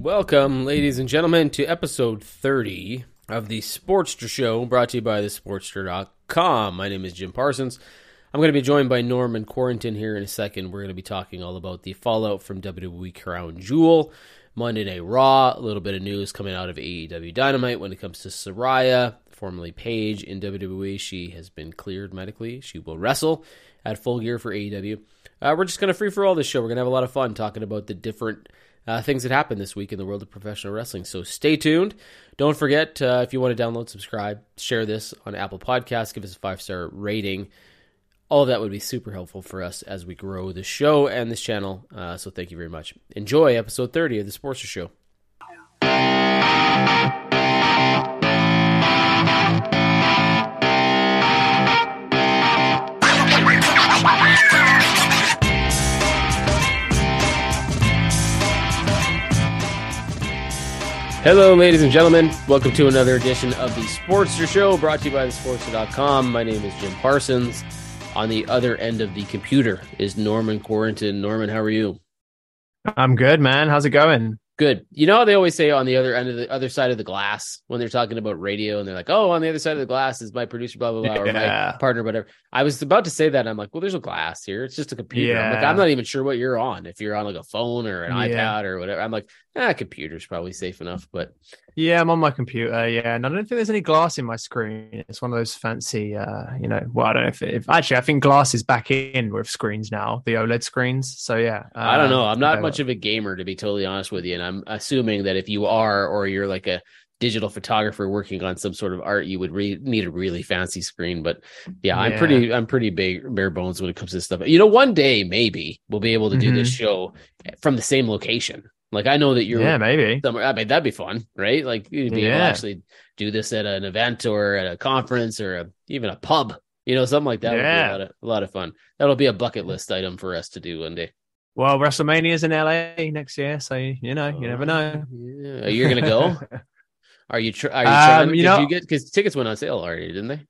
Welcome, ladies and gentlemen, to episode 30 of the Sportster Show, brought to you by thesportster.com. My name is Jim Parsons. I'm going to be joined by Norman Quarrington here in a second. We're going to be talking all about the fallout from WWE Crown Jewel, Monday Night Raw, a little bit of news coming out of AEW Dynamite when it comes to Saraya, formerly Paige in WWE. She has been cleared medically. She will wrestle at full gear for AEW. Uh, we're just going to free for all this show. We're going to have a lot of fun talking about the different uh, things that happened this week in the world of professional wrestling. So stay tuned. Don't forget, uh, if you want to download, subscribe, share this on Apple Podcasts, give us a five star rating. All that would be super helpful for us as we grow the show and this channel. Uh, so thank you very much. Enjoy episode 30 of the Sportster Show. Hello, ladies and gentlemen. Welcome to another edition of the Sportster Show brought to you by thesportster.com. My name is Jim Parsons. On the other end of the computer is Norman Quarrington. Norman, how are you? I'm good, man. How's it going? Good. You know how they always say on the other end of the other side of the glass when they're talking about radio and they're like, oh, on the other side of the glass is my producer, blah, blah, blah, or Yeah. my partner, whatever. I was about to say that. I'm like, well, there's a glass here. It's just a computer. I'm like, I'm not even sure what you're on. If you're on like a phone or an Yeah. iPad or whatever. I'm like, ah, computer's probably safe enough. But Yeah, I'm on my computer. Yeah, and I don't think there's any glass in my screen. It's one of those fancy, uh, you know. Well, I don't know if, if actually I think glass is back in with screens now, the OLED screens. So yeah, I don't know. um, I'm not much of a gamer, to be totally honest with you. And I'm assuming that if you are, or you're like a digital photographer working on some sort of art, you would re- need a really fancy screen. But yeah, I'm pretty, I'm pretty big, bare bones when it comes to this stuff. You know, one day maybe we'll be able to do this Mhm. show from the same location. Like I know that you're Yeah, maybe. somewhere. I mean, that'd be fun, right? Like you'd be able to actually do this at an event or at a conference or a, even a pub. You know, something like that would be a Yeah. lot, of, a lot of fun. That'll be a bucket list item for us to do one day. Well, WrestleMania's in LA next year, so you know, you never know. Yeah. You're gonna go? Are you? Tr- are you Um, trying? you did know- you get? Because tickets went on sale already, didn't they?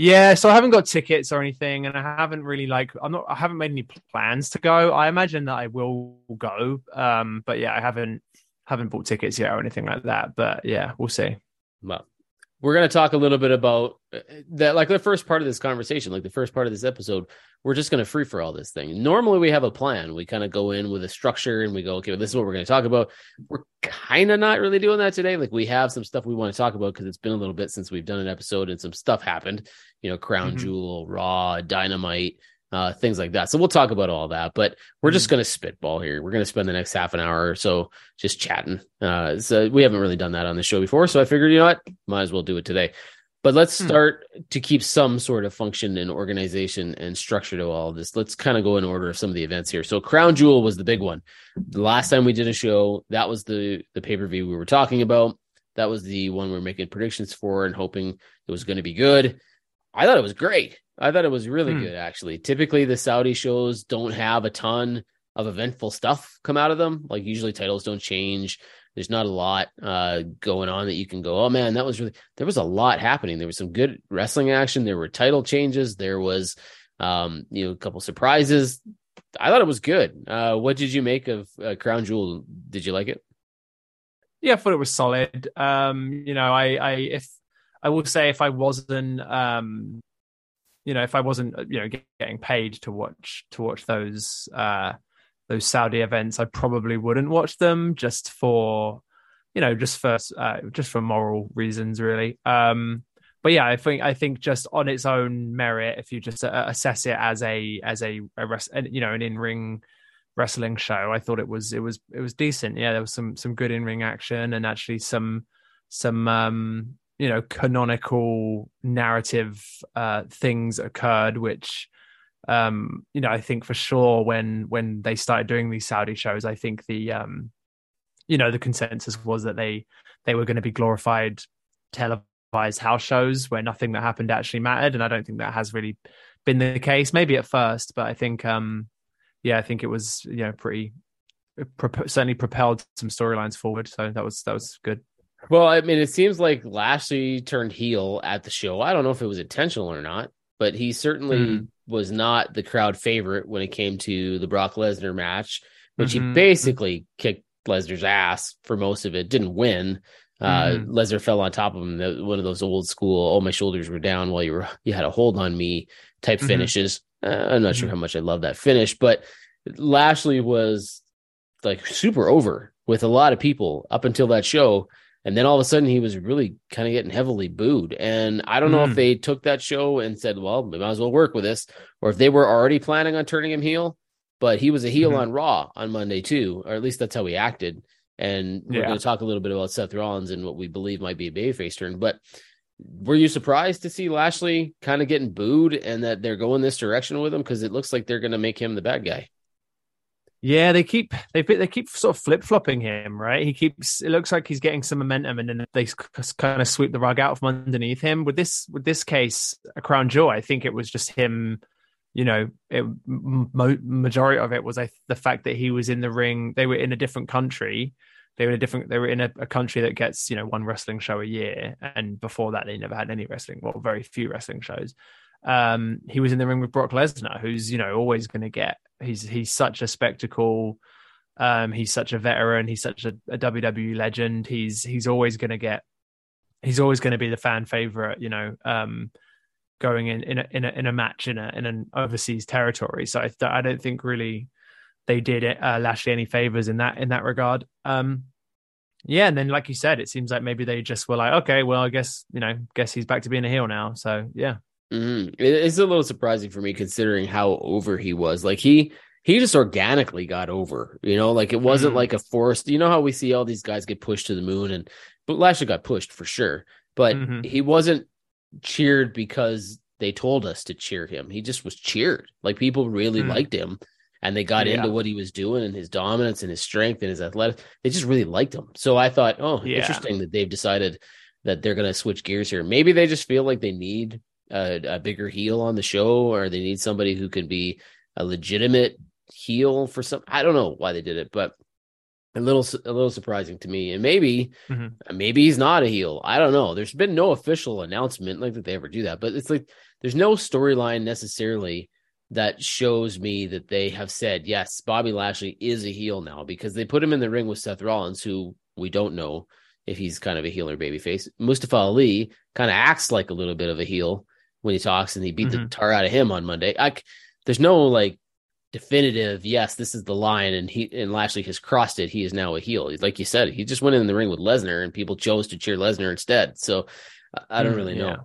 Yeah, so I haven't got tickets or anything, and I haven't really like I'm not I haven't made any plans to go. I imagine that I will go, um, but yeah, I haven't haven't bought tickets yet or anything like that. But yeah, we'll see. Well, we're gonna talk a little bit about uh, that, like the first part of this conversation, like the first part of this episode. We're just gonna free for all this thing. Normally, we have a plan. We kind of go in with a structure, and we go, okay, well, this is what we're gonna talk about. We're kind of not really doing that today. Like we have some stuff we want to talk about because it's been a little bit since we've done an episode, and some stuff happened. You know, Crown Mhm. Jewel, Raw, Dynamite. Uh, things like that. So we'll talk about all that, but we're just going to spitball here. We're going to spend the next half an hour or so just chatting. Uh, so we haven't really done that on the show before. So I figured, you know what, might as well do it today. But let's Hmm. start to keep some sort of function and organization and structure to all this. Let's kind of go in order of some of the events here. So Crown Jewel was the big one. The last time we did a show, that was the the pay per view we were talking about. That was the one we are making predictions for and hoping it was going to be good. I thought it was great. I thought it was really Hmm. good, actually. Typically, the Saudi shows don't have a ton of eventful stuff come out of them. Like usually titles don't change. There's not a lot uh, going on that you can go, oh man, that was really. There was a lot happening. There was some good wrestling action. There were title changes. There was, um, you know, a couple surprises. I thought it was good. Uh, what did you make of uh, Crown Jewel? Did you like it? Yeah, I thought it was solid. Um, you know, I, I if I will say if I wasn't, um, you know, if I wasn't, you know, getting paid to watch to watch those uh those Saudi events, I probably wouldn't watch them just for, you know, just for uh, just for moral reasons, really. Um, but yeah, I think I think just on its own merit, if you just uh, assess it as a as a, a you know an in ring wrestling show, I thought it was it was it was decent. Yeah, there was some some good in ring action and actually some some um you know canonical narrative uh things occurred which um you know i think for sure when when they started doing these saudi shows i think the um you know the consensus was that they they were going to be glorified televised house shows where nothing that happened actually mattered and i don't think that has really been the case maybe at first but i think um yeah i think it was you know pretty certainly propelled some storylines forward so that was that was good well i mean it seems like lashley turned heel at the show i don't know if it was intentional or not but he certainly mm was not the crowd favorite when it came to the Brock Lesnar match, which mm-hmm. he basically kicked Lesnar's ass for most of it. Didn't win. Uh, mm-hmm. Lesnar fell on top of him. One of those old school, oh my shoulders were down while you were you had a hold on me type mm-hmm. finishes. Uh, I'm not sure mm-hmm. how much I love that finish, but Lashley was like super over with a lot of people up until that show. And then all of a sudden, he was really kind of getting heavily booed. And I don't know mm. if they took that show and said, well, we might as well work with this, or if they were already planning on turning him heel. But he was a heel mm-hmm. on Raw on Monday, too, or at least that's how he acted. And we're going to talk a little bit about Seth Rollins and what we believe might be a babyface turn. But were you surprised to see Lashley kind of getting booed and that they're going this direction with him? Because it looks like they're going to make him the bad guy. Yeah, they keep they they keep sort of flip flopping him, right? He keeps it looks like he's getting some momentum, and then they kind of sweep the rug out from underneath him. With this with this case, a crown jewel, I think it was just him. You know, it, mo- majority of it was I, the fact that he was in the ring. They were in a different country. They were in a different. They were in a, a country that gets you know one wrestling show a year, and before that they never had any wrestling. Well, very few wrestling shows um, he was in the ring with Brock Lesnar, who's you know always going to get. He's he's such a spectacle. Um, he's such a veteran. He's such a, a WWE legend. He's he's always going to get. He's always going to be the fan favorite. You know, um, going in in a, in a in a match in a in an overseas territory. So I I don't think really they did it, uh, Lashley any favors in that in that regard. Um, yeah, and then like you said, it seems like maybe they just were like, okay, well, I guess you know, guess he's back to being a heel now. So yeah. Mm-hmm. It's a little surprising for me considering how over he was. Like he he just organically got over, you know, like it wasn't mm-hmm. like a forced. You know how we see all these guys get pushed to the moon, and but Lashley got pushed for sure, but mm-hmm. he wasn't cheered because they told us to cheer him. He just was cheered. Like people really mm. liked him and they got yeah. into what he was doing and his dominance and his strength and his athletic. They just really liked him. So I thought, oh, yeah. interesting that they've decided that they're going to switch gears here. Maybe they just feel like they need a, a bigger heel on the show, or they need somebody who can be a legitimate heel for some. I don't know why they did it, but a little a little surprising to me. And maybe mm-hmm. maybe he's not a heel. I don't know. There's been no official announcement like that they ever do that, but it's like there's no storyline necessarily that shows me that they have said yes, Bobby Lashley is a heel now because they put him in the ring with Seth Rollins, who we don't know if he's kind of a heel or babyface. Mustafa Ali kind of acts like a little bit of a heel when he talks and he beat mm-hmm. the tar out of him on Monday. I, there's no like definitive, yes, this is the line, and he and Lashley has crossed it. He is now a heel. Like you said, he just went in the ring with Lesnar, and people chose to cheer Lesnar instead. So I don't mm, really know. Yeah.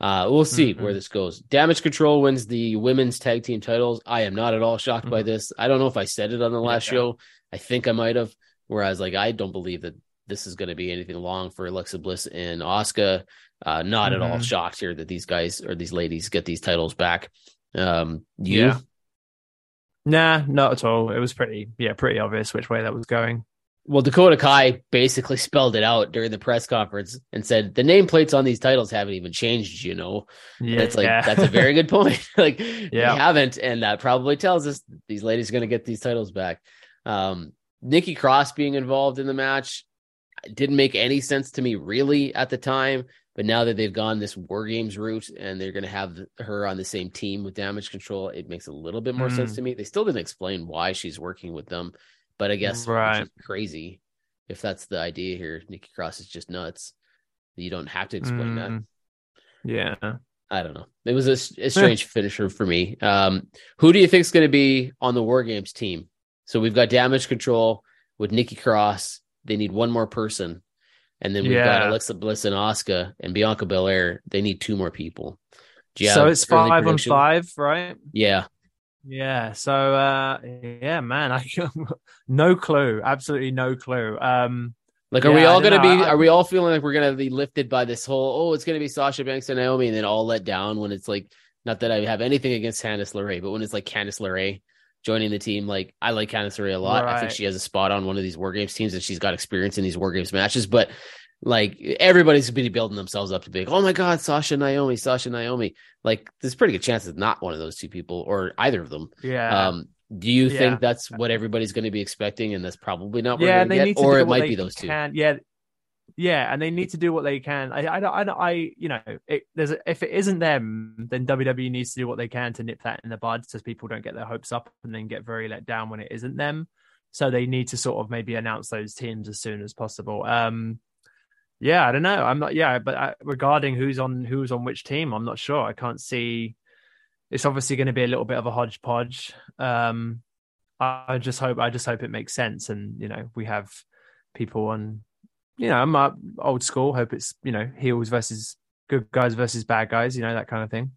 Uh, we'll see mm-hmm. where this goes. Damage Control wins the women's tag team titles. I am not at all shocked mm-hmm. by this. I don't know if I said it on the last yeah. show. I think I might have. Whereas, like, I don't believe that this is going to be anything long for Alexa Bliss and Asuka. Uh, not mm-hmm. at all mm-hmm. shocked here that these guys or these ladies get these titles back. Um, you? Yeah. Nah, not at all. It was pretty, yeah, pretty obvious which way that was going. Well, Dakota Kai basically spelled it out during the press conference and said the nameplates on these titles haven't even changed, you know. Yeah, it's like that's a very good point. like Yeah. they haven't, and that probably tells us these ladies are going to get these titles back. Um, Nikki Cross being involved in the match didn't make any sense to me really at the time, but now that they've gone this War Games route and they're going to have her on the same team with Damage Control, it makes a little bit more sense Mm. to me. They still didn't explain why she's working with them, but I guess Right. crazy if that's the idea here. Nikki Cross is just nuts. You don't have to explain that. Mm. Yeah. I don't know. It was a, a strange finisher for me. Um, who do you think is going to be on the War Games team? So we've got Damage Control with Nikki Cross. They need one more person, and then we've got Alexa Bliss and Asuka and Bianca Belair. They need two more people. So it's five on five, right? Yeah, Yeah. So uh yeah, man, I no clue. Absolutely no clue. Um like are Yeah, we all going to know. be? I- are we all feeling like we're going to be lifted by this whole? Oh, it's going to be Sasha Banks and Naomi, and then all let down when it's like not that I have anything against Candice LeRae, but when it's like Candice LeRae joining the team, like I like Candice a lot. I think she has a spot on one of these War Games teams, and she's got experience in these War Games matches. But like everybody's been building themselves up to be like, oh my god, Sasha Naomi, Sasha Naomi. Like there's a pretty good chance it's not one of those two people or either of them. yeah. Um, do you Yeah. think that's what everybody's going to be expecting, and that's probably not what yeah, they to need get, to or it might be those two? Yeah, yeah, and they need to do what they can. I, I, I, I you know, it, there's a, if it isn't them, then WWE needs to do what they can to nip that in the bud, so people don't get their hopes up and then get very let down when it isn't them. So they need to sort of maybe announce those teams as soon as possible. Um, yeah, I don't know. I'm not. Yeah, but I, regarding who's on who's on which team, I'm not sure. I can't see. It's obviously going to be a little bit of a hodgepodge. Um, I I just hope I just hope it makes sense, and you know we have people on. You know, I'm uh, old school. Hope it's you know heels versus good guys versus bad guys. You know that kind of thing.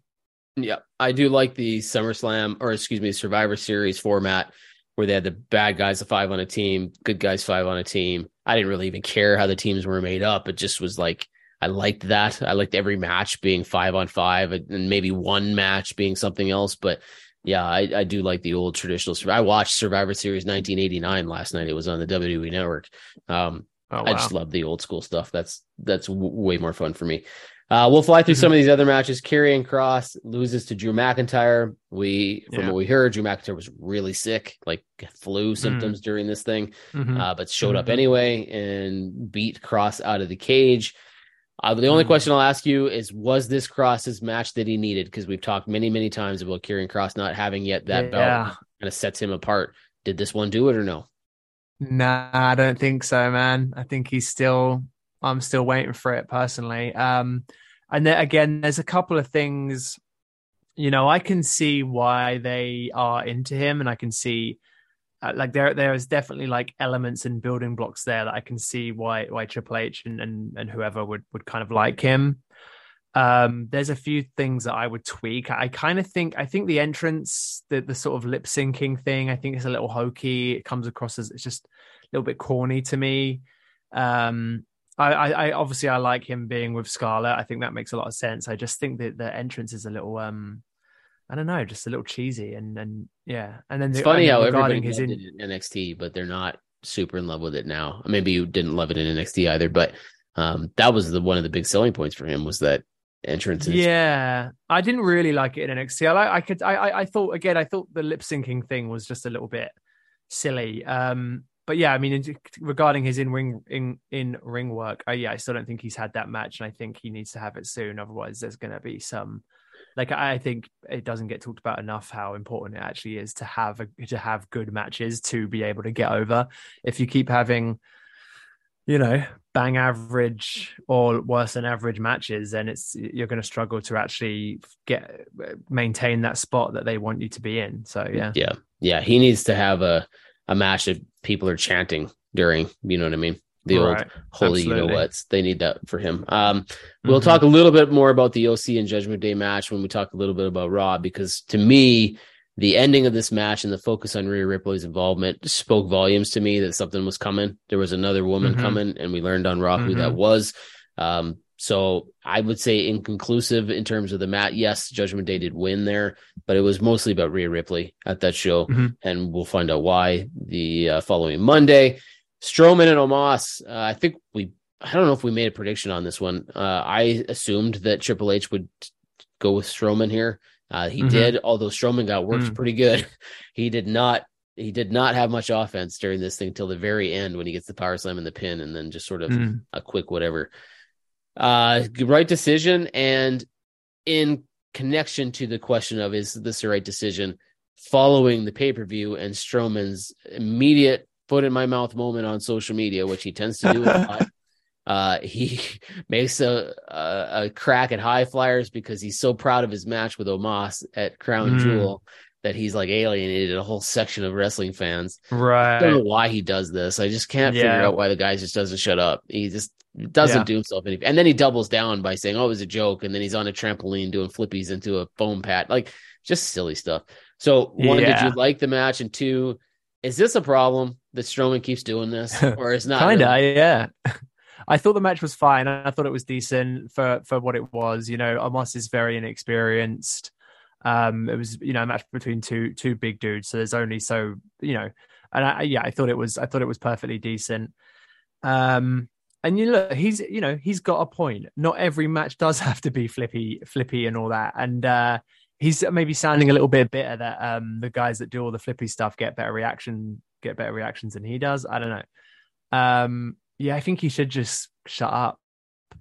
Yeah, I do like the SummerSlam or excuse me, Survivor Series format where they had the bad guys the five on a team, good guys five on a team. I didn't really even care how the teams were made up. It just was like I liked that. I liked every match being five on five and maybe one match being something else. But yeah, I, I do like the old traditional. I watched Survivor Series 1989 last night. It was on the WWE Network. Um, Oh, I just love the old school stuff. That's that's w- way more fun for me. Uh, we'll fly through some of these other matches. Karrion Kross loses to Drew McIntyre. We, from Yeah. what we heard, Drew McIntyre was really sick, like flu symptoms during this thing, Mhm. uh, but showed up Mhm. anyway and beat Kross out of the cage. Uh, the only Mhm. question I'll ask you is: Was this Kross's match that he needed? Because we've talked many, many times about Karrion Kross not having yet that belt. Kind of sets him apart. Did this one do it or no? Nah, I don't think so, man. I think he's still. I'm still waiting for it personally. Um, and then again, there's a couple of things. You know, I can see why they are into him, and I can see, uh, like there there is definitely like elements and building blocks there that I can see why why Triple H and and, and whoever would would kind of like him. Um, there's a few things that I would tweak. I kind of think I think the entrance, the the sort of lip syncing thing, I think it's a little hokey. It comes across as it's just a little bit corny to me. Um, I, I, I obviously I like him being with Scarlett. I think that makes a lot of sense. I just think that the entrance is a little um, I don't know, just a little cheesy and and yeah. And then It's the, funny and how regarding everybody his loved in- it in NXT, but they're not super in love with it now. Maybe you didn't love it in NXT either, but um, that was the one of the big selling points for him was that entrance. and- Yeah, I didn't really like it in NXT. I I could, I, I, I thought again, I thought the lip syncing thing was just a little bit silly. Um, but yeah, I mean, in, regarding his in ring in in ring work, uh, yeah, I still don't think he's had that match, and I think he needs to have it soon. Otherwise, there's going to be some. Like I think it doesn't get talked about enough how important it actually is to have a, to have good matches to be able to get over. If you keep having you know, bang average or worse than average matches, then it's you're going to struggle to actually get maintain that spot that they want you to be in. So yeah, yeah, yeah. He needs to have a a match that people are chanting during. You know what I mean? The old Right. holy, you know what's they need that for him. Um, we'll Mhm. talk a little bit more about the OC and Judgment Day match when we talk a little bit about Raw, because to me, the ending of this match and the focus on Rhea Ripley's involvement spoke volumes to me that something was coming. There was another woman Mhm. coming, and we learned on Raw who that Mhm. was. Um, so I would say inconclusive in terms of the match. Yes, Judgment Day did win there, but it was mostly about Rhea Ripley at that show, Mhm. and we'll find out why the uh, following Monday. Strowman and Omos. Uh, I think we. I don't know if we made a prediction on this one. Uh, I assumed that Triple H would go with Strowman here. Uh, he Mhm. did, although Strowman got worked Mm. pretty good. He did not. He did not have much offense during this thing till the very end when he gets the power slam and the pin, and then just sort of Mm. a quick whatever. Uh, right decision, and in connection to the question of is this the right decision, following the pay per view and Strowman's immediate foot in my mouth moment on social media, which he tends to do a lot. Uh, he makes a, a a crack at high flyers because he's so proud of his match with Omos at Crown Mm. Jewel that he's like alienated a whole section of wrestling fans. Right. I don't know why he does this. I just can't figure out why the guy just doesn't shut up. He just doesn't Yeah. do himself any. And then he doubles down by saying, "Oh, it was a joke," and then he's on a trampoline doing flippies into a foam pad, like just silly stuff. So one, did you like the match? And two, is this a problem that Strowman keeps doing this, or is not? Kinda, really? yeah. I thought the match was fine. I thought it was decent for for what it was. You know, Omos is very inexperienced. Um, it was you know a match between two two big dudes, so there's only so you know, and I, yeah, I thought it was I thought it was perfectly decent. Um, and you look, he's you know he's got a point. Not every match does have to be flippy, flippy, and all that. And uh, he's maybe sounding a little bit bitter that um the guys that do all the flippy stuff get better reaction, get better reactions than he does. I don't know. Um, yeah, I think he should just shut up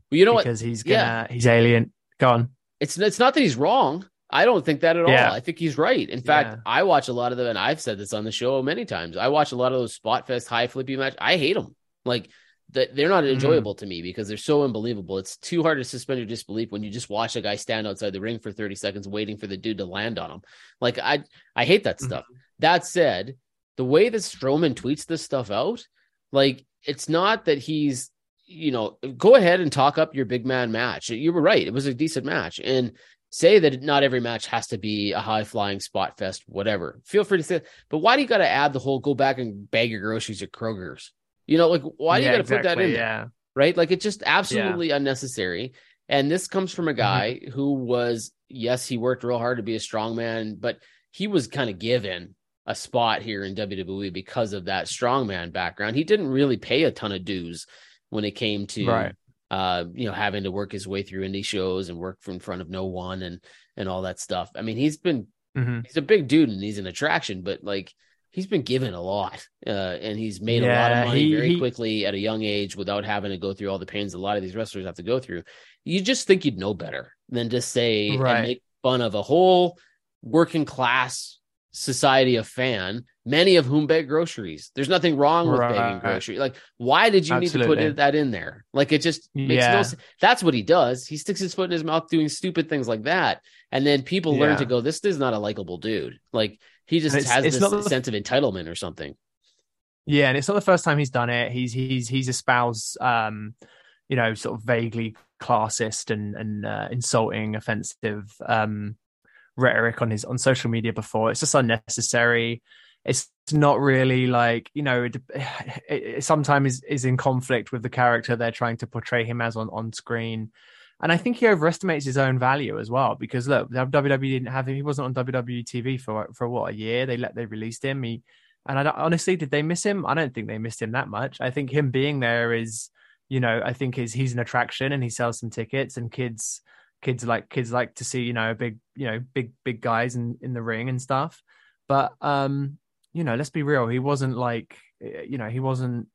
Well, you know what? because he's gonna Yeah. he's alien. Go on. It's it's not that he's wrong. I don't think that at Yeah. all. I think he's right. In fact, Yeah. I watch a lot of them, and I've said this on the show many times. I watch a lot of those spot fest high flippy match. I hate them. Like that, they're not Mhm. enjoyable to me because they're so unbelievable. It's too hard to suspend your disbelief when you just watch a guy stand outside the ring for thirty seconds waiting for the dude to land on him. Like I, I hate that stuff. That said, the way that Strowman tweets this stuff out, like it's not that he's, you know, go ahead and talk up your big man match. You were right; it was a decent match, and say that not every match has to be a high flying spot fest, whatever. Feel free to say, but why do you got to add the whole go back and bag your groceries at Kroger's? You know, like why do you got to put that exactly, in there? Yeah. right? Like it's just absolutely unnecessary. And this comes from a mm-hmm. guy who was, yes, he worked real hard to be a strong man, but he was kind of given a spot here in WWE because of that strongman background. He didn't really pay a ton of dues when it came to Right. uh, you know, having to work his way through indie shows and work in front of no one and and all that stuff. I mean, he's been Mhm. he's a big dude and he's an attraction, but like he's been given a lot, uh, and he's made a lot of money he- very he- quickly at a young age without having to go through all the pains a lot of these wrestlers have to go through. You just think you'd know better than to say Right. and make fun of a whole working class society of fan, many of whom beg groceries. There's nothing wrong with begging groceries. Like, why did you need to Absolutely. put that in there? Like, it just makes no sense. That's what he does. He sticks his foot in his mouth doing stupid things like that. And then people learn to go, this is not a likable dude. Like, he just it's- has it's this the- sense of entitlement or something. Yeah, and it's not the first time he's done it. He's he's he's espoused, um, you know, sort of vaguely classist and and uh, insulting, offensive um, rhetoric on his on social media before. It's just unnecessary. It's not really like you know. It, it, sometimes is, is in conflict with the character they're trying to portray him as on on screen. And I think he overestimates his own value as well because look, WWE didn't have him. He wasn't on WWE TV for for what a year. They let they released him. He and I honestly, did they miss him? I don't think they missed him that much. I think him being there is, you know, I think is he's an attraction and he sells some tickets and kids, kids like kids like to see, you know, big, you know, big big guys in in the ring and stuff. But um, you know, let's be real. He wasn't like, you know, he wasn't,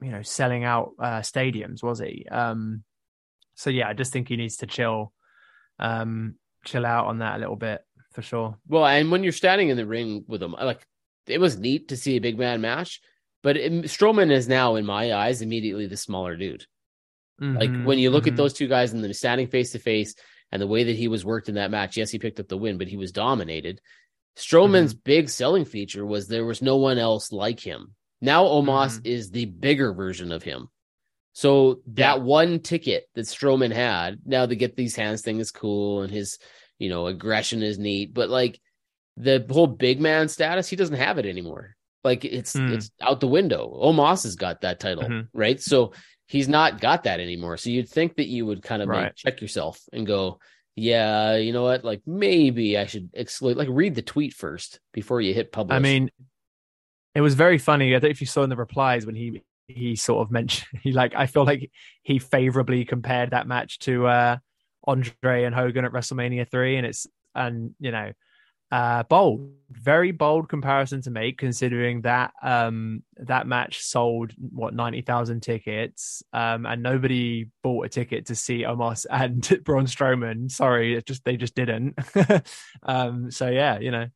you know, selling out uh, stadiums, was he? Um, so yeah, I just think he needs to chill, um, chill out on that a little bit for sure. Well, and when you're standing in the ring with him, like, it was neat to see a big man match, but it, Strowman is now, in my eyes, immediately the smaller dude. Like Mhm, when you look mhm. at those two guys and them standing face to face and the way that he was worked in that match, yes, he picked up the win, but he was dominated. Strowman's Mm-hmm. big selling feature was there was no one else like him. Now Omos Mhm. is the bigger version of him. So that Yeah. one ticket that Strowman had, now to get these hands thing is cool and his, you know, aggression is neat, but like the whole big man status, he doesn't have it anymore. Like it's Hmm. it's out the window. Omos has got that title, Mhm. right? So he's not got that anymore. So you'd think that you would kind of Right. check yourself and go, yeah, you know what? Like maybe I should exclude, like read the tweet first before you hit publish. I mean, it was very funny. I don't know if you saw in the replies when he he sort of mentioned he like I feel like he favorably compared that match to uh Andre and Hogan at WrestleMania three, and it's and you know uh bold very bold comparison to make considering that um that match sold what 90,000 tickets um and nobody bought a ticket to see Omos and Braun Strowman sorry it just they just didn't um so yeah you know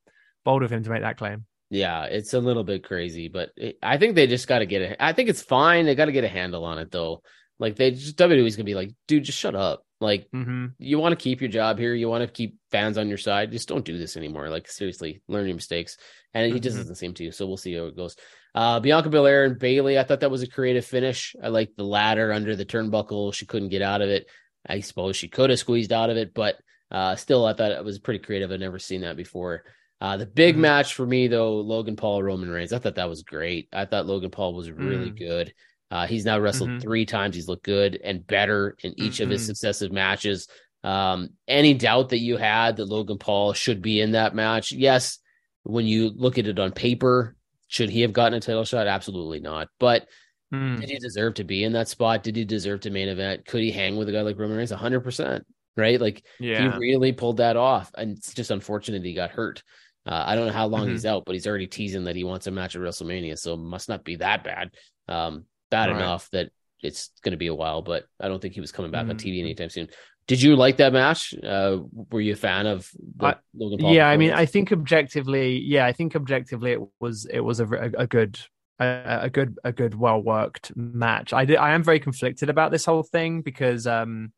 bold of him to make that claim Yeah, it's a little bit crazy, but it, I think they just got to get it. I think it's fine. They got to get a handle on it though. Like they just WWE's gonna be like, dude, just shut up. Like mm-hmm. you want to keep your job here, you want to keep fans on your side. Just don't do this anymore. Like seriously, learn your mistakes. And he just doesn't seem to. So we'll see how it goes. Uh, Bianca Belair and Bayley. I thought that was a creative finish. I like the ladder under the turnbuckle. She couldn't get out of it. I suppose she could have squeezed out of it, but uh, still, I thought it was pretty creative. I'd never seen that before. Uh, the big Mhm. match for me, though, Logan Paul, Roman Reigns. I thought that was great. I thought Logan Paul was really Mm. good. Uh, he's now wrestled Mhm. three times. He's looked good and better in each of his Mhm. successive matches. Um, any doubt that you had that Logan Paul should be in that match? Yes. When you look at it on paper, should he have gotten a title shot? Absolutely not. But Mm. did he deserve to be in that spot? Did he deserve to main event? Could he hang with a guy like Roman Reigns? 100%. Right? Like, yeah he really pulled that off. And it's just unfortunate he got hurt. Uh, I don't know how long Mhm. he's out, but he's already teasing that he wants a match at WrestleMania. So it must not be that bad. Um, bad enough that it's going to be a while, but I don't think he was coming back on Mhm. TV anytime soon. Did you like that match? Uh, were you a fan of I- Logan Paul? yeah i mean i think objectively yeah i think objectively it was it was a, a, a good a, a good a good well worked match i did i am very conflicted about this whole thing because um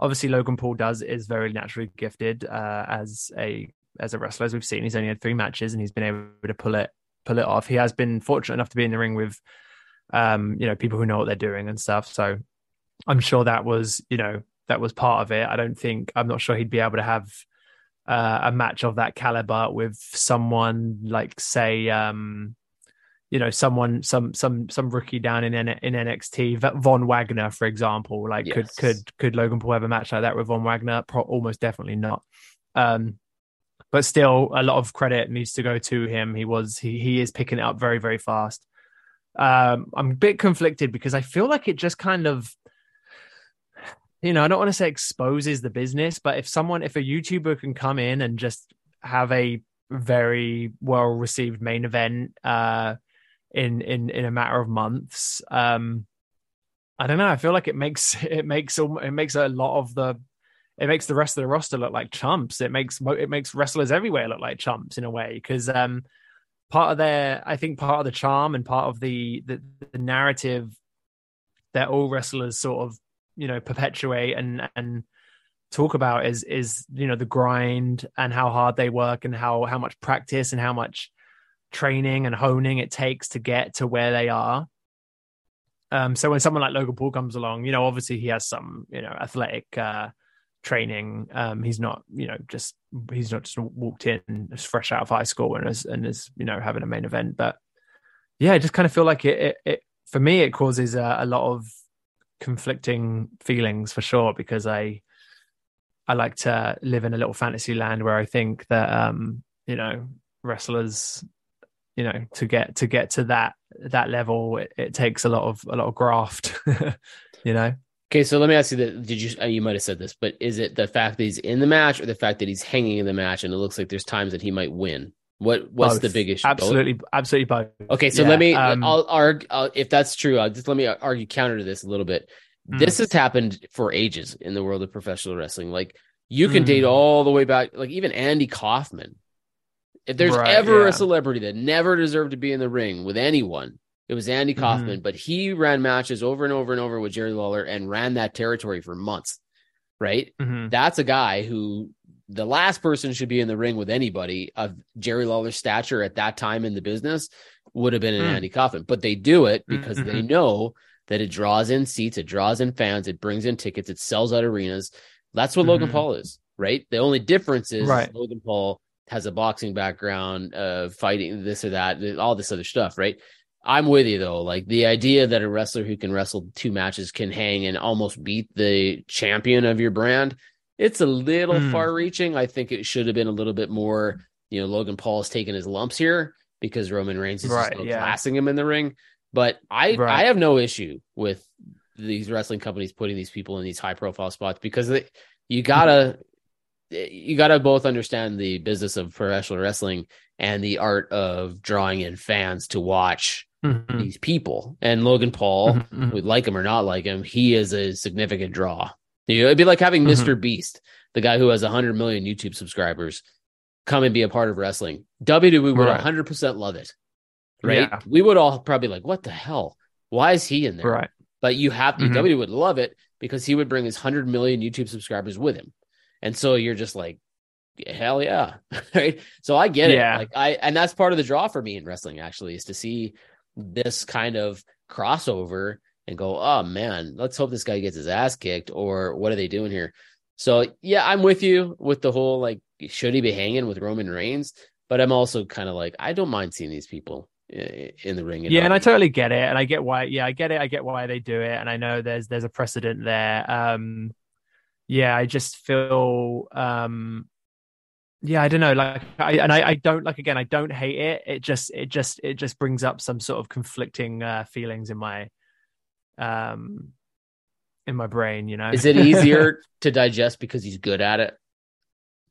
obviously logan paul does is very naturally gifted uh as a as a wrestler as we've seen he's only had three matches and he's been able to pull it pull it off he has been fortunate enough to be in the ring with um you know people who know what they're doing and stuff. So i'm sure that was you know that was part of it. I don't think i'm not sure he'd be able to have uh, a match of that caliber with someone like say um you know someone some some some rookie down in N- in NXT Von Wagner for example. Like could could could Logan Paul have a match like that with Von Wagner? Pro- almost definitely not. Um but still a lot of credit needs to go to him. He was he he is picking it up very very fast um I'm a bit conflicted because I feel like it just kind of you know, I don't want to say exposes the business, but if someone, if a YouTuber can come in and just have a very well received main event uh, in in in a matter of months, um, I don't know. I feel like it makes it makes it makes a lot of the it makes the rest of the roster look like chumps. It makes it makes wrestlers everywhere look like chumps in a way because um, part of their I think part of the charm and part of the the, the narrative that all wrestlers sort of you know perpetuate and and talk about is is you know the grind and how hard they work and how how much practice and how much training and honing it takes to get to where they are. Um so when someone like Logan Paul comes along you know obviously he has some you know athletic uh training um he's not you know just he's not just walked in fresh out of high school and is and is you know having a main event. But yeah i just kind of feel like it it, it for me it causes a, a lot of conflicting feelings for sure because I I like to live in a little fantasy land where I think that um you know wrestlers you know to get to get to that that level it, it takes a lot of a lot of graft you know Okay, so let me ask you that. Did you, uh, you might have said this, but is it the fact that he's in the match or the fact that he's hanging in the match and it looks like there's times that he might win? What, what's Both. the big issue? Both? absolutely absolutely both Okay, so Yeah, let me. um, I'll argue if that's true. I'll just let me argue counter to this a little bit. Mm. This has happened for ages in the world of professional wrestling. Like you can Mm. date all the way back, like even Andy Kaufman. If there's Right, ever yeah. a celebrity that never deserved to be in the ring with anyone, it was Andy Mm-hmm. Kaufman. But he ran matches over and over and over with Jerry Lawler and ran that territory for months. Right? Mhm. That's a guy who the last person should be in the ring with anybody of Jerry Lawler's stature at that time in the business would have been an Mm. Andy Kaufman. But they do it because they Mhm. know that it draws in seats, it draws in fans, it brings in tickets, it sells out arenas. That's what Logan Mhm. Paul is, right? The only difference is Right. Logan Paul has a boxing background, uh, fighting this or that, all this other stuff, right? I'm with you though. Like the idea that a wrestler who can wrestle two matches can hang and almost beat the champion of your brand, it's a little Mm. far reaching. I think it should have been a little bit more, you know, Logan Paul Paul's taking his lumps here because Roman Reigns is Right, yeah. outclassing him in the ring. But I Right. I have no issue with these wrestling companies putting these people in these high profile spots because they, you gotta you gotta both understand the business of professional wrestling and the art of drawing in fans to watch Mhm. these people. And Logan Paul, Mhm, mhm. we like him or not like him, he is a significant draw. You know, it'd be like having Mhm. Mr. Beast, the guy who has 100 million YouTube subscribers, come and be a part of wrestling. WWE would Right. 100% love it. Right? Yeah. We would all probably like, what the hell? Why is he in there? Right. But you have Mhm. WWE would love it because he would bring his 100 million YouTube subscribers with him. And so you're just like, hell yeah. right? So I get Yeah. it. Like I and that's part of the draw for me in wrestling actually is to see this kind of crossover and go, "Oh man, let's hope this guy gets his ass kicked or what are they doing here?" So, yeah, I'm with you with the whole like should he be hanging with Roman Reigns? But I'm also kind of like I don't mind seeing these people in the ring. yeah, and I totally get it, and I get why. Yeah, I get it. I get why they do it, and I know there's there's a precedent there. Um, yeah, I just feel, um, yeah, I don't know, like, I and I, I don't like again, I don't hate it. It just, it just, it just brings up some sort of conflicting uh, feelings in my, um, in my brain. You know, Is it easier to digest because he's good at it?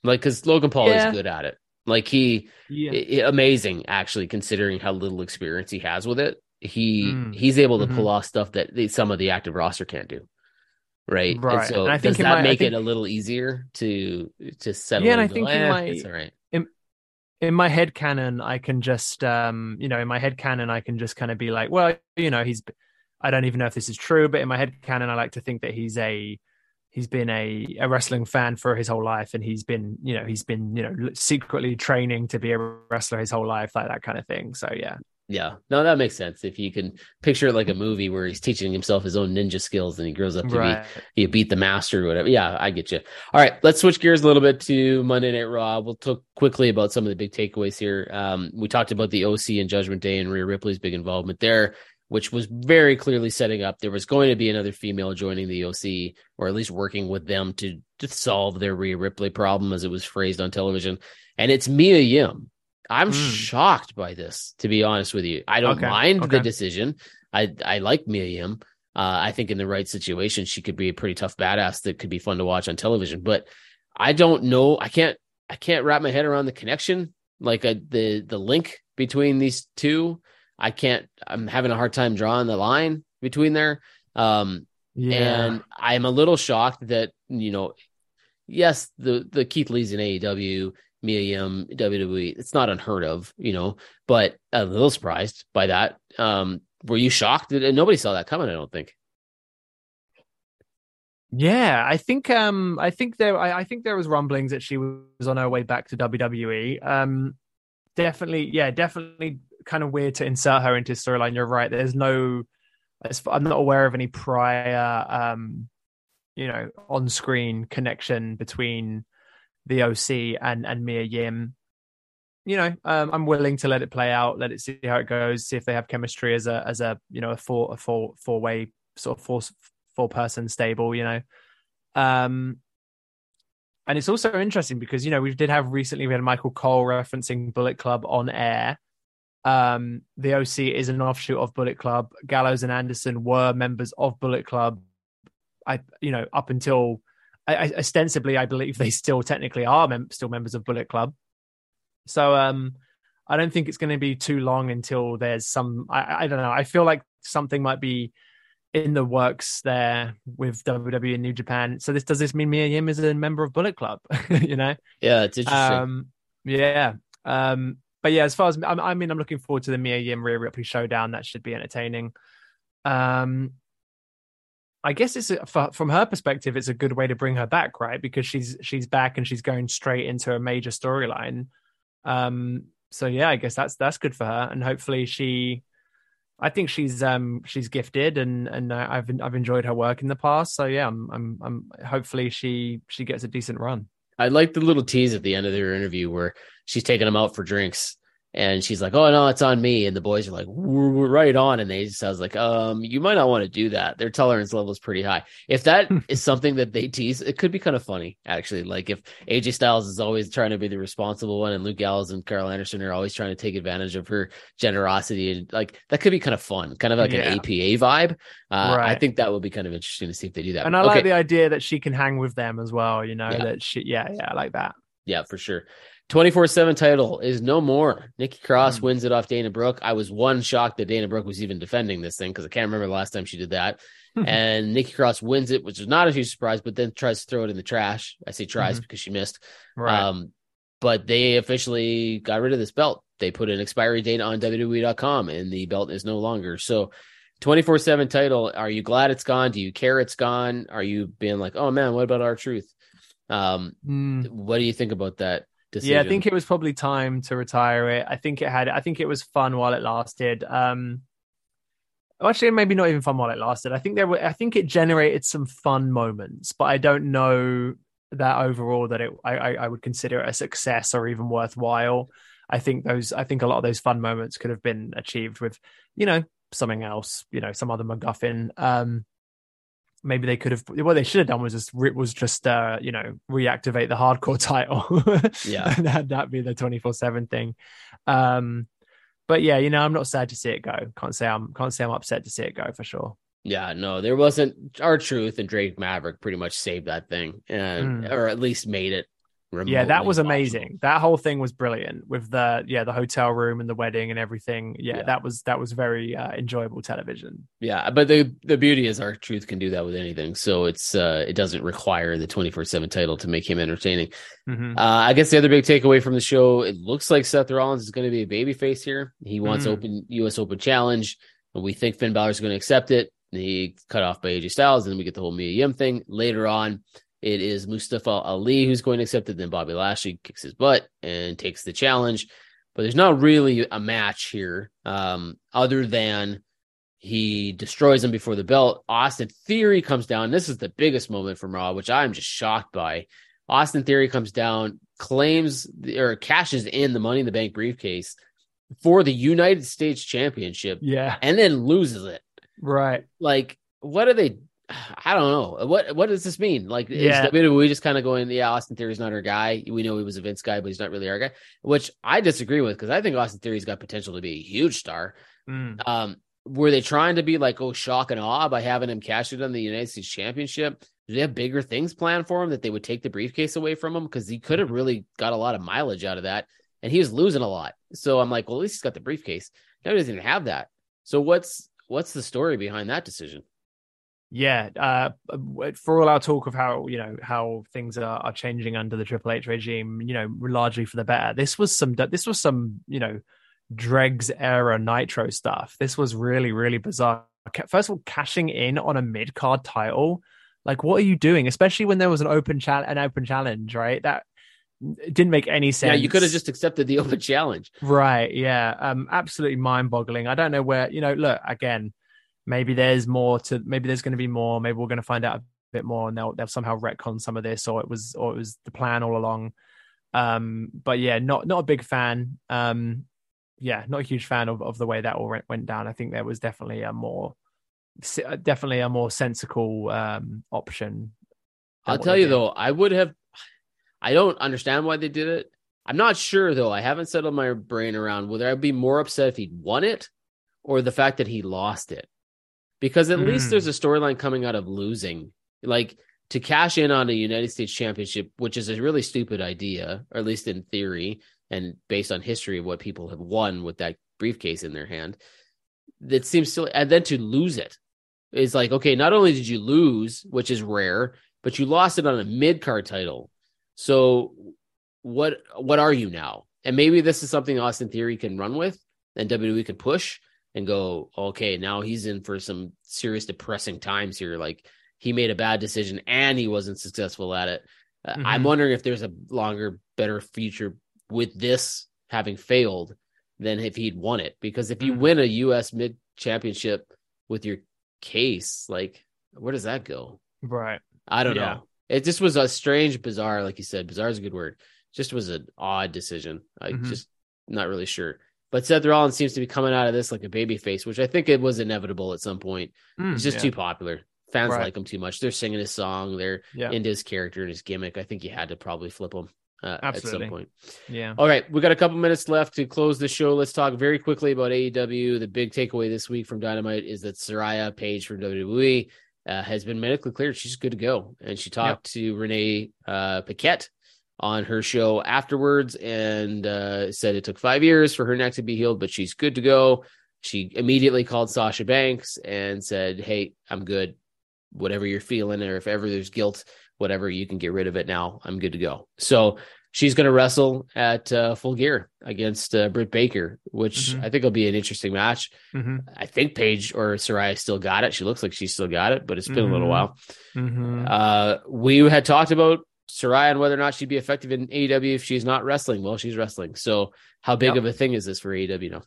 Like, because Logan Paul Yeah. is good at it. Like he, yeah. i- i- amazing actually, considering how little experience he has with it. He Mm. he's able to Mhm. pull off stuff that some of the active roster can't do. Right. Right. And so And I think does that my- make think- it a little easier to to settle? Yeah, and I think in "Eh, my- it's all right. in my head canon i can just um you know in my head canon i can just kind of be like well you know he's i don't even know if this is true but in my head canon i like to think that he's a he's been a, a wrestling fan for his whole life and he's been you know he's been you know secretly training to be a wrestler his whole life like that kind of thing so yeah Yeah, no, that makes sense. If you can picture it like a movie where he's teaching himself his own ninja skills and he grows up to right be you beat the master or whatever. Yeah, I get you. All right, let's switch gears a little bit to Monday Night Raw. We'll talk quickly about some of the big takeaways here. Um, we talked about the OC and Judgment Day and Rhea Ripley's big involvement there, which was very clearly setting up there was going to be another female joining the OC or at least working with them to to solve their Rhea Ripley problem as it was phrased on television. And it's Mia Yim. I'm Mm. shocked by this, to be honest with you. I don't Okay, mind the decision. I I like Mia Yim. Uh, I think in the right situation, she could be a pretty tough badass that could be fun to watch on television. But I don't know. I can't. I can't wrap my head around the connection, like uh the the link between these two. I can't. I'm having a hard time drawing the line between there. Um, yeah and I'm a little shocked that you know, yes, the the Keith Lee's in AEW, Mia Yim, WWE. It's not unheard of, you know, but a little surprised by that. Um, were you shocked? Nobody saw that coming. I don't think. Yeah, I think um I think there I, I think there was rumblings that she was on her way back to WWE. Um definitely yeah, definitely kind of weird to insert her into storyline. You're right. There's no I'm not aware of any prior um you know on-screen connection between the OC and and Mia Yim. You know, um, I'm willing to let it play out, let it see how it goes, see if they have chemistry as a as a you know a four a four four way sort of four four person stable. You know, um, and it's also interesting because you know we did have recently we had Michael Cole referencing Bullet Club on air. Um, the OC is an offshoot of Bullet Club. Gallows and Anderson were members of Bullet Club. I you know up until I, I, ostensibly I believe they still technically are mem- still members of Bullet Club. So um, I don't think it's going to be too long until there's some. I, I don't know. I feel like something might be in the works there with WWE and New Japan. So this does this mean Mia Yim is a member of Bullet Club? you know? Yeah, it's interesting. Um, yeah. Um, but yeah, as far as I, I mean, I'm looking forward to the Mia Yim Rhea Ripley showdown. That should be entertaining. Um, I guess it's a, for, from her perspective, it's a good way to bring her back, right? Because she's she's back and she's going straight into a major storyline. Um, so yeah, I guess that's that's good for her, and hopefully she. I think she's um she's gifted and and I've I've enjoyed her work in the past. So yeah, I'm I'm I'm hopefully she she gets a decent run. I like the little tease at the end of their interview where she's taking him out for drinks And she's like, "Oh no, it's on me." And the boys are like, "We're, we're right on." And they just I was like, "Um, you might not want to do that. Their tolerance level is pretty high. If that is something that they tease, it could be kind of funny, actually. Like if AJ Styles is always trying to be the responsible one, and Luke Gallows and Karl Anderson are always trying to take advantage of her generosity, and like that could be kind of fun, kind of like Yeah. an APA vibe. Uh, I think that would be kind of interesting to see if they do that. And I Okay. like the idea that she can hang with them as well. You know Yeah. that she, yeah, yeah, I like that. Yeah, for sure. 24 7 title is no more. Nikki Cross Mm. wins it off Dana Brooke. I was one shocked that Dana Brooke was even defending this thing because I can't remember the last time she did that. and Nikki Cross wins it, which is not a huge surprise, but then tries to throw it in the trash. I say tries Mhm. because she missed. Right. Um, but they officially got rid of this belt. They put an expiry date on WWE.com and the belt is no longer. So 24 7 title. Are you glad it's gone? Do you care it's gone? Are you being like, oh man, what about R-Truth? Um, Mm. what do you think about that decision? Yeah, I think it was probably time to retire it. I think it had. I think it was fun while it lasted. Um, actually, maybe not even fun while it lasted. I think there were. I think it generated some fun moments, but I don't know that overall that it. I I, I would consider it a success or even worthwhile. I think those. I think a lot of those fun moments could have been achieved with, you know, something else. You know, some other MacGuffin. Um, maybe they could have what they should have done was just was just uh you know reactivate the hardcore title Yeah. and had that be the 24/7 thing um but yeah you know I'm not sad to see it go can't say I'm can't say I'm upset to see it go for sure Yeah, no, there wasn't R-Truth and Drake Maverick pretty much saved that thing and Mm. or at least made it. Yeah that was amazing that whole thing was brilliant with the yeah the hotel room and the wedding and everything yeah, Yeah. that was that was very uh, enjoyable television Yeah, but the the beauty is R-Truth can do that with anything. So it's uh it doesn't require the 24/7 title to make him entertaining. Mhm. Uh I guess the other big takeaway from the show, it looks like Seth Rollins is going to be a babyface here. He wants Mm. open US Open challenge, and we think Finn Balor is going to accept it. And he cut off by AJ Styles, and then we get the whole Mia Yim thing. Later on, it is Mustafa Ali who's going to accept it. Then Bobby Lashley kicks his butt and takes the challenge. But there's not really a match here, um, other than he destroys him before the belt. Austin Theory comes down. This is the biggest moment from Raw, which I'm just shocked by. Austin Theory comes down, claims or cashes in the Money in the Bank briefcase for the United States Championship, yeah and then loses it. right Like, what are they? I don't know. What what does this mean? Like, Yeah. is WWE just kind of going, yeah, Austin Theory's not our guy. We know he was a Vince guy, but he's not really our guy. Which I disagree with because I think Austin Theory's got potential to be a huge star. Mm. Um, were they trying to be like, oh, shock and awe by having him cash it on the United States Championship? Do they have bigger things planned for him that they would take the briefcase away from him? Because he could have really got a lot of mileage out of that, and he was losing a lot. So I'm like, well, at least he's got the briefcase. Now he doesn't even have that. So what's what's the story behind that decision? Yeah, uh, for all our talk of how you know how things are, are changing under the Triple H regime, you know, largely for the better. This was some this was some you know dregs era Nitro stuff. This was really really bizarre. First of all, cashing in on a mid card title, like what are you doing? Especially when there was an open chal- an open challenge, right? That didn't make any sense. Yeah, you could have just accepted the open challenge. Right. Yeah. Um. Absolutely mind boggling. I don't know where. You know. Look again. Maybe there's more to. Maybe there's going to be more. Maybe we're going to find out a bit more, and they'll they'll somehow retcon some of this, or it was or it was the plan all along. Um. But yeah, not not a big fan. Um. Yeah, not a huge fan of of the way that all went, went down. I think there was definitely a more, definitely a more sensible um option. I'll tell you did. though, I would have. I don't understand why they did it. I'm not sure though. I haven't settled my brain around whether I'd be more upset if he'd won it or the fact that he lost it. Because at least Mm. there's a storyline coming out of losing. Like to cash in on a United States championship, which is a really stupid idea, or at least in theory, and based on history of what people have won with that briefcase in their hand. That seems silly. And then to lose it is like, okay, not only did you lose, which is rare, but you lost it on a mid card title. So what what are you now? And maybe this is something Austin Theory can run with and WWE can push and go, okay, now he's in for some serious depressing times here. Like he made a bad decision and he wasn't successful at it. Uh, I'm Mhm. wondering if there's a longer, better future with this having failed than if he'd won it. Because if you Mhm. win a US mid championship with your case, like where does that go? right. I don't Yeah. know. It just was a strange, bizarre, like you said, bizarre is a good word. Just was an odd decision. I Mhm. just not really sure. But Seth Rollins seems to be coming out of this like a baby face, which I think it was inevitable at some point. Mm, He's just yeah. too popular. Fans Right. like him too much. They're singing his song. They're Yeah. into his character and his gimmick. I think you had to probably flip him uh, at some point. Yeah. All right, we got a couple minutes left to close the show. Let's talk very quickly about AEW. The big takeaway this week from Dynamite is that Saraya Paige from WWE uh, has been medically cleared. She's good to go, and she talked to Renee uh, Paquette on her show afterwards and uh, said it took five years for her neck to be healed, but she's good to go. She immediately called Sasha Banks and said, "Hey, I'm good. Whatever you're feeling, or if ever there's guilt, whatever, you can get rid of it now. I'm good to go." So she's going to wrestle at uh, Full Gear against uh, Britt Baker, which Mhm. I think will be an interesting match. hmm I think Paige or Saraya still got it. She looks like she still got it, but it's been a little Mhm. while. hmm Uh, we had talked about Saraya on whether or not she'd be effective in AEW if she's not wrestling. Well, she's wrestling. So how big Yep. of a thing is this for AEW now?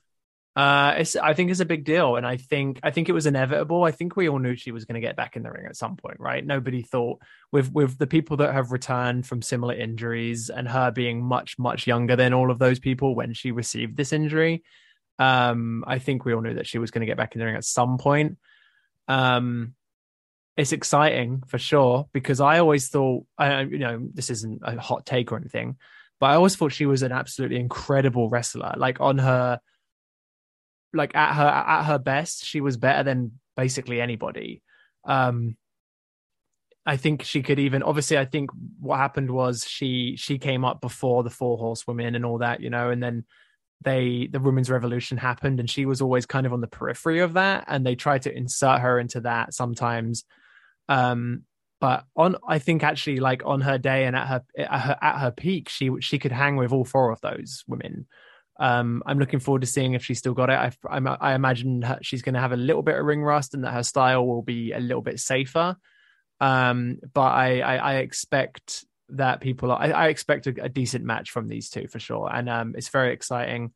Uh, it's, I think it's a big deal, and I think I think it was inevitable. I think we all knew she was going to get back in the ring at some point, right? Nobody thought with with the people that have returned from similar injuries and her being much much younger than all of those people when she received this injury. Um, I think we all knew that she was going to get back in the ring at some point. Um, it's exciting for sure because I always thought, I you know, this isn't a hot take or anything, but I always thought she was an absolutely incredible wrestler. Like on her like at her at her best, she was better than basically anybody. Um I think she could even obviously I think what happened was she she came up before the four horsewomen and all that, you know, and then they the women's revolution happened and she was always kind of on the periphery of that and they tried to insert her into that sometimes um but on i think actually like on her day and at her at her, at her peak she she could hang with all four of those women. Um i'm looking forward to seeing if she's still got it. I I'm, i imagine her, she's going to have a little bit of ring rust and that her style will be a little bit safer. Um but i i, I expect that people are, I, I expect a, a decent match from these two for sure. And um it's very exciting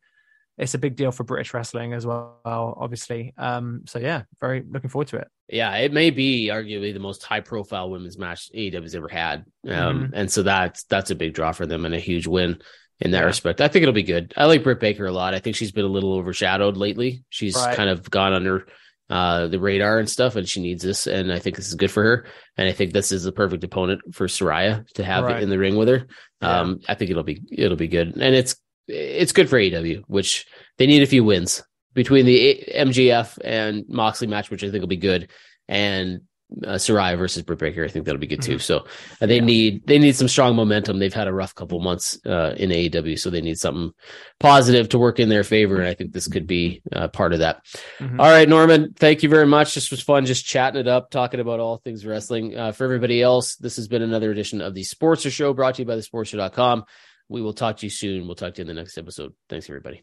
it's a big deal for british wrestling as well obviously um so yeah very looking forward to it Yeah, it may be arguably the most high profile women's match AEW's ever had. Um, Mhm. and so that's that's a big draw for them and a huge win in that Yeah. respect. I think it'll be good. I like Britt Baker a lot. I think she's been a little overshadowed lately. She's Right. kind of gone under uh the radar and stuff, and she needs this. And I think this is good for her. And I think this is the perfect opponent for Saraya to have Right. in the ring with her. Yeah. Um, I think it'll be it'll be good. And it's it's good for AEW, which they need a few wins between the MJF and Moxley match, which I think will be good, and uh, Saraya versus Britt Baker. I think that'll be good too. So uh, they Yeah. need they need some strong momentum. They've had a rough couple months uh, in AEW, so they need something positive to work in their favor, and I think this could be uh, part of that. Mhm. All right, Norman, thank you very much. This was fun, just chatting it up, talking about all things wrestling. Uh, for everybody else, this has been another edition of the Sportster Show, brought to you by thesportster.com. We will talk to you soon. We'll talk to you in the next episode. Thanks, everybody.